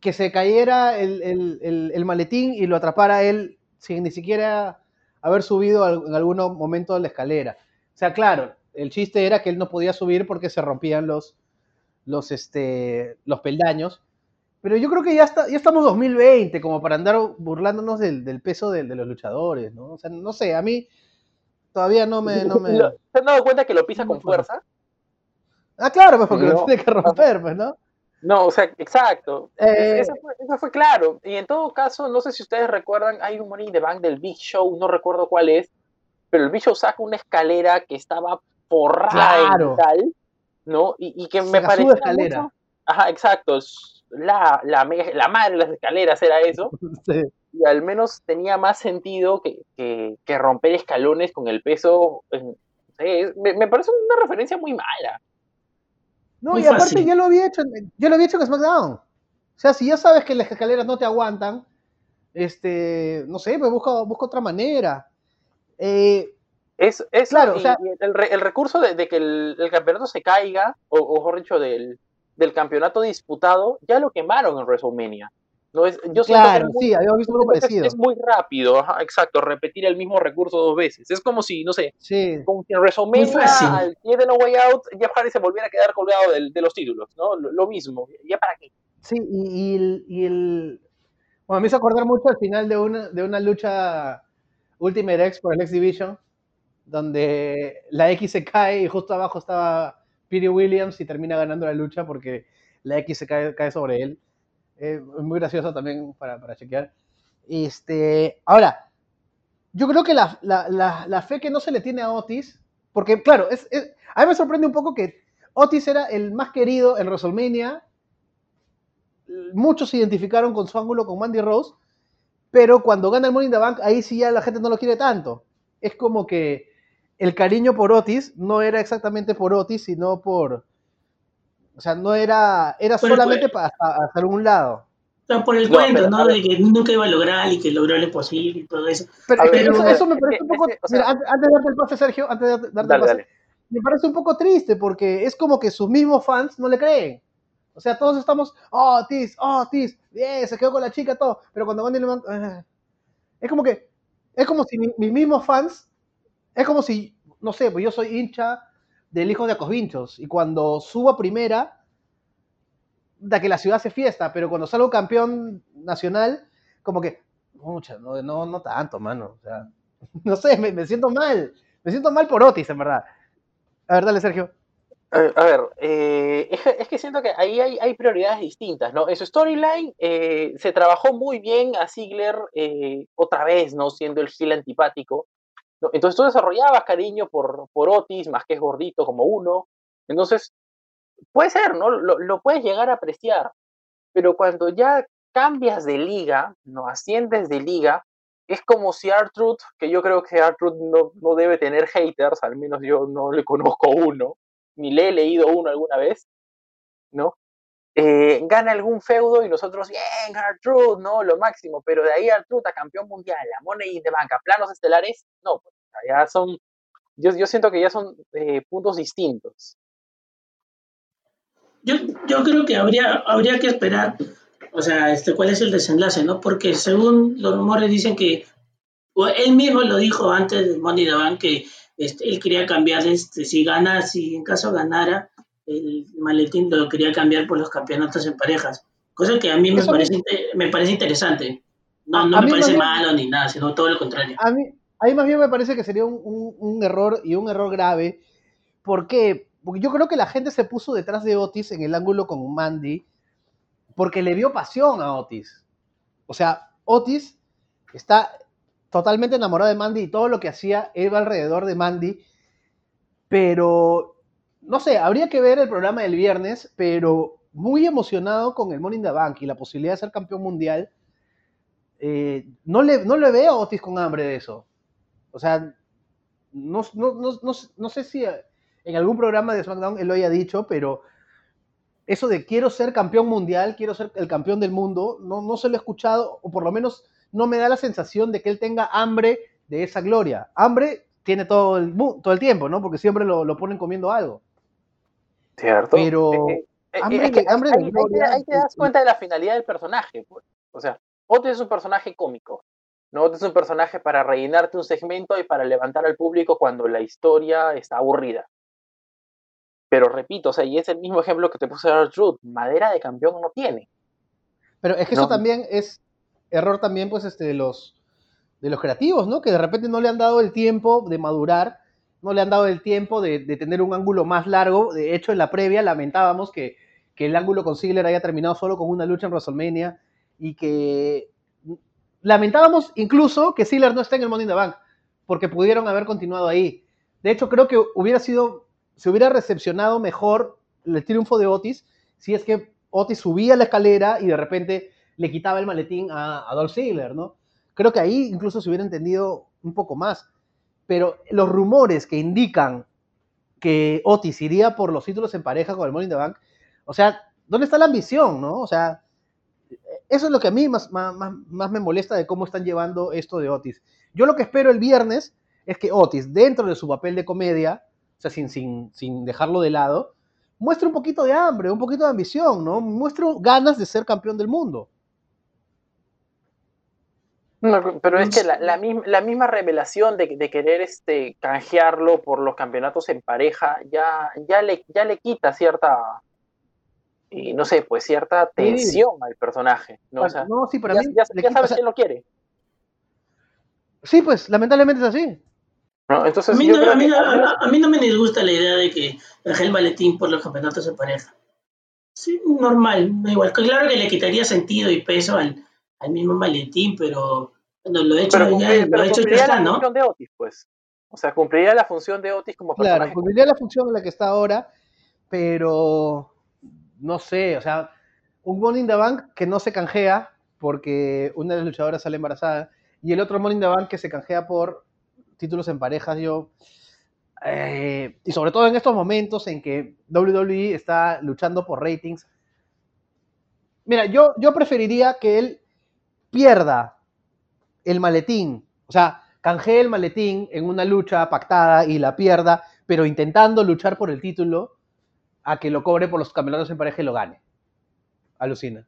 que se cayera el, maletín y lo atrapara él sin ni siquiera haber subido en algún momento de la escalera. O sea, claro, el chiste era que él no podía subir porque se rompían los, los, este, los peldaños. Pero yo creo que ya, está, ya estamos 2020 como para andar burlándonos del, peso de, los luchadores, ¿no? O sea, no sé, a mí todavía no me... No me... ¿Se han dado cuenta que lo pisa con fuerza? Ah, claro, pues porque lo tiene que romper, pues, ¿no? No, o sea, exacto. Eh, eso, fue, claro. Y en todo caso, no sé si ustedes recuerdan, hay un Money de Bank del Big Show, no recuerdo cuál es, pero el Big Show saca una escalera que estaba forrada en tal, ¿no? Y, que me pareció. escalera. Ajá, exacto. La, la, la madre de las escaleras era eso. Y al menos tenía más sentido que, que, romper escalones con el peso. me, me parece una referencia muy mala. No, y aparte ya lo había hecho, yo lo había hecho en SmackDown. O sea, si ya sabes que las escaleras no te aguantan, este, no sé, pues busca, busca otra manera. Eh, es, es claro, o sea, el, el, recurso de, que el, campeonato se caiga, o, o mejor dicho, del, del campeonato disputado, ya lo quemaron en WrestleMania. No es, yo claro, sí, había visto algo parecido. Es, muy rápido, exacto, repetir el mismo recurso dos veces. Es como si, no sé, como si en WrestleMania al pie de No Way Out, Jeff Hardy se volviera a quedar colgado de, los títulos, ¿no? Lo, mismo, ¿ya para qué? Sí, y, el, y el... Bueno, me hizo acordar mucho al final de una, de una lucha Ultimate X por el X Division, donde la X se cae y justo abajo estaba Piri Williams y termina ganando la lucha porque la X se cae, cae sobre él es muy gracioso también para, para, chequear. Este, ahora, yo creo que la, la, la, fe que no se le tiene a Otis, porque claro, a mí me sorprende un poco que Otis era el más querido en WrestleMania, muchos se identificaron con su ángulo con Mandy Rose, pero cuando gana el Money in the Bank, ahí sí ya la gente no lo quiere tanto. Es como que el cariño por Otis no era exactamente por Otis, sino por, o sea, no era, era solamente para hacer un lado. O sea, por el cuento, ¿no? De que nunca iba a lograr y que logró lo imposible y todo eso. Pero, eso, me parece un poco. mira, antes de darte el pase, Sergio, antes de darte el pase, me parece un poco triste porque es como que sus mismos fans no le creen. O sea, todos estamos, oh, Tis, oh, Tis, bien, se quedó con la chica, todo. Pero cuando van y le mandan. es como que, es como si mis mismos fans, es como si, no sé, pues yo soy hincha del hijo de Acosvinchos. Y cuando subo a primera, da que la ciudad se fiesta, pero cuando salgo campeón nacional, como que, mucha, no, no, no tanto, mano. O sea, no sé, me, siento mal. Me siento mal por Otis, en verdad. A ver, dale, Sergio. A ver, eh, es que siento que ahí hay, hay prioridades distintas, ¿no? En su storyline eh, se trabajó muy bien a Ziggler eh, otra vez, ¿no? Siendo el heel antipático. ¿No? Entonces tú desarrollabas cariño por, por Otis, más que es gordito como uno. Entonces, puede ser, ¿no? Lo, lo puedes llegar a apreciar. Pero cuando ya cambias de liga, no asciendes de liga, es como si Artruth, que yo creo que Artruth no, no debe tener haters, al menos yo no le conozco uno, ni le he leído uno alguna vez, ¿no? Eh, gana algún feudo y nosotros, bien, Artruth, ¿no? Lo máximo, pero de ahí Artruth a campeón mundial, a Money de banca, planos estelares, no, pues ya son, yo, yo siento que ya son eh, puntos distintos. Yo, yo creo que habría, habría que esperar, o sea, este, cuál es el desenlace, ¿no? Porque según los rumores dicen que, o él mismo lo dijo antes de Money the Bank, que este, él quería cambiar, este, si gana, si en caso ganara, el maletín lo quería cambiar por los campeonatos en parejas. Cosa que a mí me, Eso parece, me parece interesante. No, no a me parece bien- malo ni nada, sino todo lo contrario. A mí, a mí más bien me parece que sería un, un- un error y un error grave. ¿Por qué? Porque yo creo que la gente se puso detrás de Otis en el ángulo con Mandy porque le vio pasión a Otis. O sea, Otis está totalmente enamorado de Mandy y todo lo que hacía iba alrededor de Mandy. Pero, no sé, habría que ver el programa del viernes, pero muy emocionado con el in the Bank y la posibilidad de ser campeón mundial. Eh, no, le, no le veo a Otis con hambre de eso. O sea, no, no, no, no, sé si en algún programa de SmackDown él lo haya dicho, pero eso de quiero ser campeón mundial, quiero ser el campeón del mundo, no, no se lo he escuchado, o por lo menos no me da la sensación de que él tenga hambre de esa gloria. Hambre tiene todo el, todo el tiempo, ¿no? Porque siempre lo ponen comiendo algo. ¿Cierto? Pero Eh, eh, hambre es que hambre ahí, de ahí te, gloria ahí te das cuenta de la finalidad del personaje. Pues. O sea, Otis es un personaje cómico. No Otis es un personaje para rellenarte un segmento y para levantar al público cuando la historia está aburrida. Pero repito, o sea, y es el mismo ejemplo que te puse de Truth. Madera de campeón no tiene. Pero es que eso también es error también, pues, este, de los, de los creativos, ¿no? Que de repente no le han dado el tiempo de madurar, no le han dado el tiempo de, tener un ángulo más largo. De hecho, en la previa lamentábamos que, que el ángulo con Ziggler haya terminado solo con una lucha en WrestleMania y que lamentábamos incluso que Ziggler no esté en el Money in the Bank, porque pudieron haber continuado ahí. De hecho, creo que hubiera sido, se hubiera recepcionado mejor el triunfo de Otis si es que Otis subía la escalera y de repente le quitaba el maletín a, a Dolph Ziggler, ¿no? Creo que ahí incluso se hubiera entendido un poco más. Pero los rumores que indican que Otis iría por los títulos en pareja con el Money in the Bank, o sea, ¿dónde está la ambición, no? O sea, eso es lo que a mí más, más, me molesta de cómo están llevando esto de Otis. Yo lo que espero el viernes es que Otis, dentro de su papel de comedia, o sea, sin, sin, sin dejarlo de lado, muestre un poquito de hambre, un poquito de ambición, ¿no? Muestre ganas de ser campeón del mundo. No, pero es que la, la, misma, la misma revelación de, de, querer este, canjearlo por los campeonatos en pareja ya, ya, le, ya le quita cierta, y no sé, pues cierta tensión sí. al personaje. ¿no? O sea, no, sí, para ya, mí, ya, ya quita, sabes o sea, quién lo quiere. Sí, pues lamentablemente es así. No, entonces, a, mí no, a, mí, a, a, mí no, me disgusta la idea de que el maletín por los campeonatos en pareja. Sí, normal, igual. Claro que le quitaría sentido y peso al, al mismo maletín, pero bueno, lo he hecho pero ya, lo pero he hecho cumpliría está, la ¿no? función de Otis, pues. O sea, cumpliría la función de Otis como personaje. Claro, cumpliría la función en la que está ahora, pero no sé, o sea, un Money in the Bank que no se canjea porque una de las luchadoras sale embarazada y el otro Money in the Bank que se canjea por títulos en parejas, yo... Eh, y sobre todo en estos momentos en que WWE está luchando por ratings. Mira, yo, yo preferiría que él pierda el maletín, o sea, canjee el maletín en una lucha pactada y la pierda, pero intentando luchar por el título, a que lo cobre por los campeonatos en pareja y lo gane. Alucina.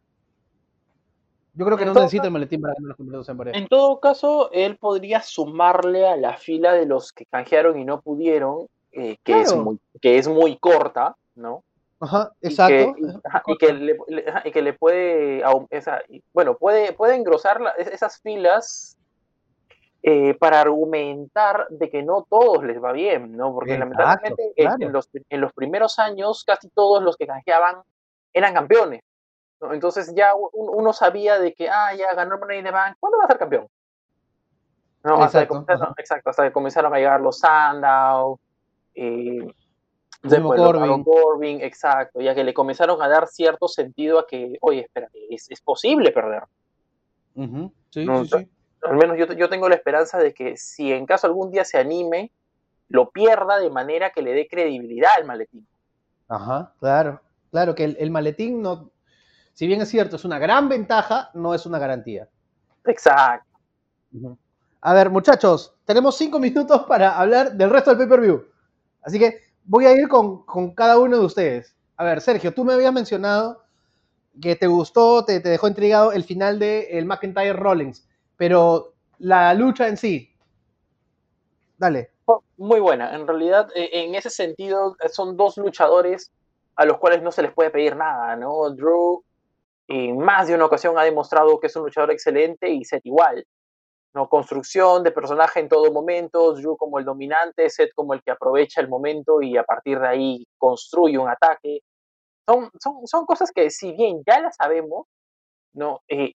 Yo creo que no necesita el maletín para ganar los campeonatos en pareja. En todo caso, él podría sumarle a la fila de los que canjearon y no pudieron, eh, que, claro. es muy, que es muy corta, ¿no? Ajá, exacto. Y que, le, y que le puede, bueno, puede, puede engrosar esas filas eh, para argumentar de que no todos les va bien, ¿no? Porque lamentablemente en, los, en, los, primeros años casi todos los que canjeaban eran campeones. ¿no? Entonces ya uno sabía de que, ah, ya ganó el Money in the Bank, ¿cuándo va a ser campeón? No, hasta, exacto. Que exacto, hasta que comenzaron a llegar los Sandow, eh, después Corbin. Corbin, exacto, ya que le comenzaron a dar cierto sentido a que, oye, espérate, es, es posible perder. Sí, sí, sí al menos yo, yo tengo la esperanza de que si en caso algún día se anime, lo pierda de manera que le dé credibilidad al maletín. Ajá, claro, claro, que el, maletín no, si bien es cierto, es una gran ventaja, no es una garantía. Exacto. A ver, muchachos, tenemos cinco minutos para hablar del resto del pay-per-view. Así que voy a ir con, cada uno de ustedes. A ver, Sergio, tú me habías mencionado que te gustó, te, dejó intrigado el final de el McIntyre Rollins pero la lucha en sí. Dale. Oh, muy buena. En realidad, e, en ese sentido, son dos luchadores a los cuales no se les puede pedir nada, ¿no? Drew en más de una ocasión ha demostrado que es un luchador excelente y Seth igual. ¿No? Construcción de personaje en todo momento, Drew como el dominante, Seth como el que aprovecha el momento y a partir de ahí construye un ataque. Son, son, son cosas que si bien ya las sabemos, ¿no? Eh,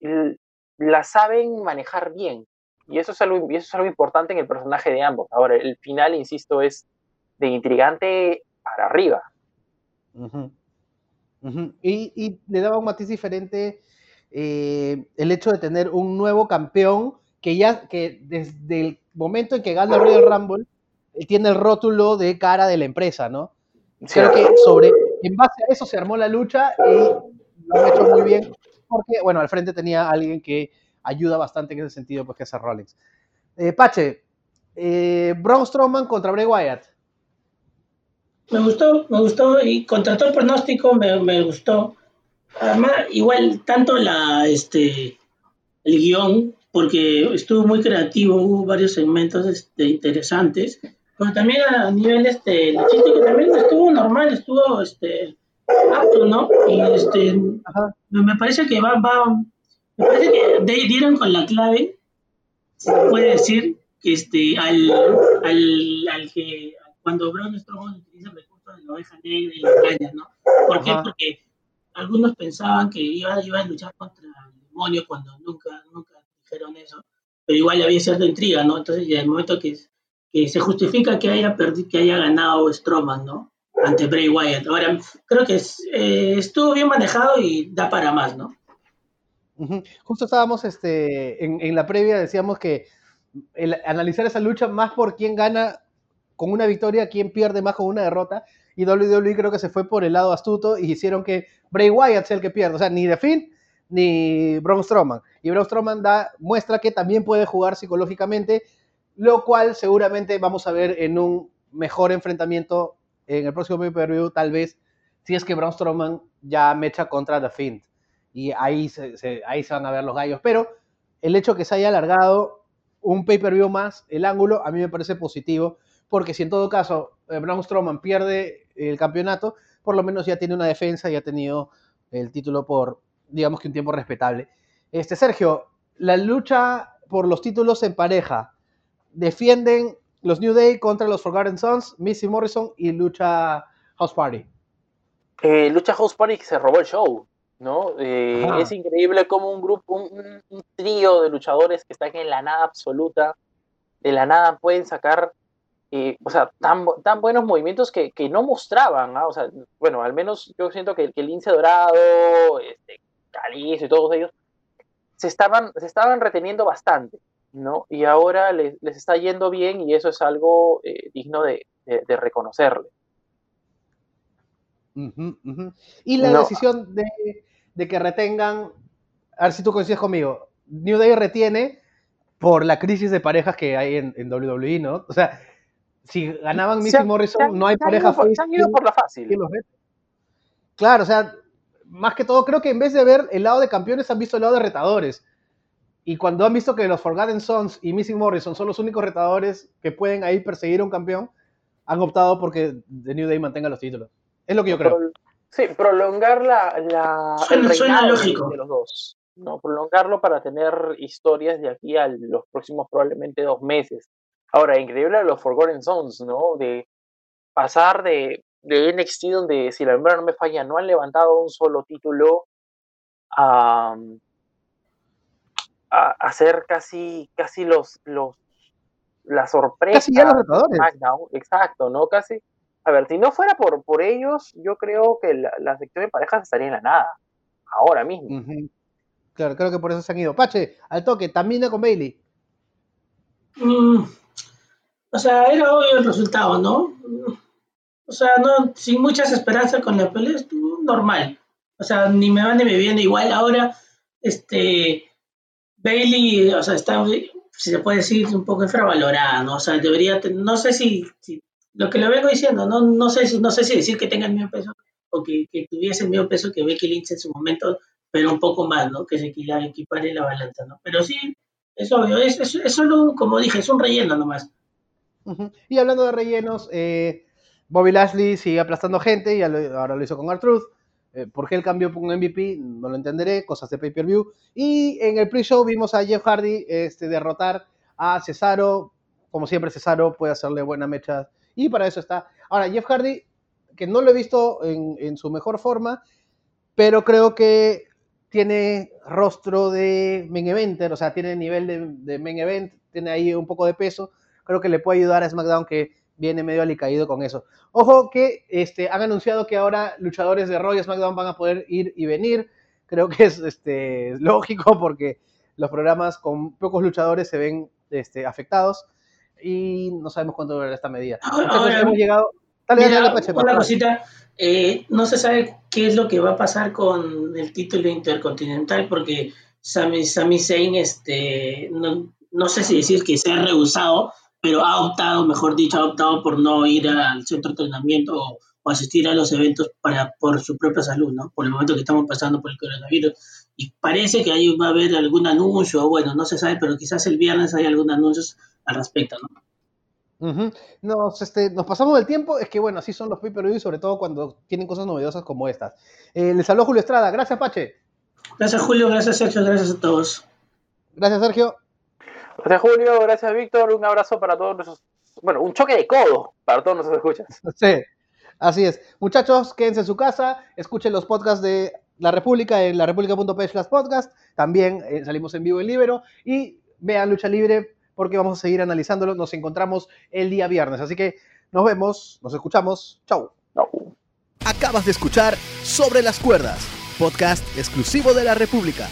la saben manejar bien. Y eso, es algo, eso es algo importante en el personaje de ambos. Ahora, el final, insisto, es de intrigante para arriba. Y, le daba un matiz diferente eh, el hecho de tener un nuevo campeón que ya que desde el momento en que gana el Royal Rumble tiene el rótulo de cara de la empresa, ¿no? Creo que sobre, en base a eso se armó la lucha y lo ha hecho muy bien porque, bueno, al frente tenía alguien que ayuda bastante en ese sentido, pues que es Rollins. Eh, Pache, eh, Braun Strowman contra Bray Wyatt. Me gustó, me gustó, y contra todo el pronóstico me, gustó. Además, igual, tanto la, este, el guion, porque estuvo muy creativo, hubo varios segmentos este, interesantes, pero también a nivel, este, que también estuvo normal, estuvo, este, apto, ¿no? Y este, me parece que va, va, me parece que dieron con la clave, se puede decir, que este, al, al, al que cuando Braun Strowman utiliza el recurso de la oveja negra y la engaña, ¿no? ¿Por qué? Porque algunos pensaban que iba, iba a luchar contra el demonio cuando nunca, nunca pero igual había cierta intriga, ¿no? Entonces, ya el momento que, se justifica que haya, perdido, que haya ganado Strowman, ¿no? ante Bray Wyatt. Ahora, creo que eh, estuvo bien manejado y da para más, ¿no? Justo estábamos este, en, la previa, decíamos que analizar esa lucha más por quién gana con una victoria, quién pierde más con una derrota. Y WWE creo que se fue por el lado astuto y hicieron que Bray Wyatt sea el que pierde. O sea, ni The Finn ni Braun Strowman. Y Braun Strowman da, muestra que también puede jugar psicológicamente, lo cual seguramente vamos a ver en un mejor enfrentamiento en el próximo pay-per-view, tal vez, si es que Braun Strowman ya mecha contra The Fiend. Y ahí se, ahí se van a ver los gallos. Pero el hecho que se haya alargado un pay-per-view más, el ángulo, a mí me parece positivo, porque si en todo caso eh, Braun Strowman pierde el campeonato, por lo menos ya tiene una defensa y ha tenido el título por, digamos que un tiempo respetable. Este, Sergio, la lucha por los títulos en pareja, defienden los New Day contra los Forgotten Sons, Missy Morrison y Lucha House Party. Eh, Lucha House Party se robó el show, ¿no? Eh, es increíble como un grupo, un, trío de luchadores que están en la nada absoluta, de la nada pueden sacar, eh, o sea, tan, tan buenos movimientos que, no mostraban, ¿no? O sea, bueno, al menos yo siento que, el Lince Dorado, este, Calizo y todos ellos, se estaban, se estaban reteniendo bastante. ¿no? Y ahora les, está yendo bien y eso es algo eh, digno de, reconocerle. Y la decisión de, que retengan, a ver si tú coincides conmigo, New Day retiene por la crisis de parejas que hay en, WWE, ¿no? O sea, si ganaban Missy Morrison, no hay pareja fácil. Se han ido por la fácil. Claro, o sea, más que todo, creo que en vez de ver el lado de campeones, han visto el lado de retadores. Y cuando han visto que los Forgotten Sons y Missing Morrison son los únicos retadores que pueden ahí perseguir a un campeón, han optado porque The New Day mantenga los títulos. Es lo que yo creo. Sí, prolongar la, la Suena- el suena reinado lógico. de los dos. No, prolongarlo para tener historias de aquí a los próximos probablemente dos meses. Ahora, increíble los Forgotten Sons, ¿no? De pasar de, de NXT, donde si la memoria no me falla, no han levantado un solo título, a, a, a ser casi, casi los, los la sorpresa. Casi ya los retadores. SmackDown, exacto, ¿no? Casi. A ver, si no fuera por, por ellos, yo creo que la, la sección de parejas estaría en la nada. Ahora mismo. Claro, creo que por eso se han ido. Pache, al toque, también con Bailey. Mm, o sea, era obvio el resultado, ¿no? O sea, no, sin muchas esperanzas con la pelea, estuvo normal. O sea, ni me va ni me viene igual. Ahora, este, Bailey, o sea, está, si se puede decir, un poco infravalorada, ¿no? O sea, debería, no sé si, lo que le vengo diciendo, no, no sé si, no sé si decir que tenga el mismo peso o que, que tuviese el mismo peso que Becky Lynch en su momento, pero un poco más, ¿no? Que se equipare la balanza, ¿no? Pero sí, es obvio, es, es, es solo, como dije, es un relleno nomás. Ujú. Y hablando de rellenos, eh, Bobby Lashley sigue aplastando gente, lo- ahora lo hizo con R-Truth. Eh, ¿Por qué el cambio por un MVP? No lo entenderé, cosas de pay-per-view. Y en el pre-show vimos a Jeff Hardy este, derrotar a Cesaro. Como siempre, Cesaro puede hacerle buena mecha. Y para eso está. Ahora, Jeff Hardy, que no lo he visto en, en su mejor forma, pero creo que tiene rostro de main eventer, o sea, tiene nivel de, de main event, tiene ahí un poco de peso. Creo que le puede ayudar a SmackDown que viene medio alicaído con eso. Ojo que este, han anunciado que ahora luchadores de Raw y SmackDown van a poder ir y venir. Creo que es este, lógico porque los programas con pocos luchadores se ven este, afectados y no sabemos cuánto durará esta medida. Ahora- Entonces ahora, hemos llegado... Dale, Mira, una cosita, eh, no se sabe qué es lo que va a pasar con el título intercontinental porque Sami, Sami Zayn, este, no, no sé si decir que se ha rehusado, pero ha optado, mejor dicho, ha optado por no ir al centro de entrenamiento o, o asistir a los eventos para por su propia salud, ¿no? Por el momento que estamos pasando por el coronavirus. Y parece que ahí va a haber algún anuncio, o bueno, no se sabe, pero quizás el viernes hay algún anuncio al respecto, ¿no? Nos, este, nos pasamos del tiempo, es que bueno, así son los pay-per-view, sobre todo cuando tienen cosas novedosas como estas. Eh, les habló Julio Estrada, gracias Pache, Gracias Julio, gracias Sergio, gracias a todos. gracias Sergio, Gracias, Julio. Gracias, Víctor. Un abrazo para todos nuestros. Bueno, un choque de codo para todos nuestros escuchas. sí, así es. Muchachos, quédense en su casa, escuchen los podcasts de La República en larepublica.p slash podcast, también eh, salimos en vivo en Libero y vean Lucha Libre porque vamos a seguir analizándolo, nos encontramos el día viernes, así que nos vemos, nos escuchamos, chau. No. Acabas de escuchar Sobre las Cuerdas, podcast exclusivo de la República.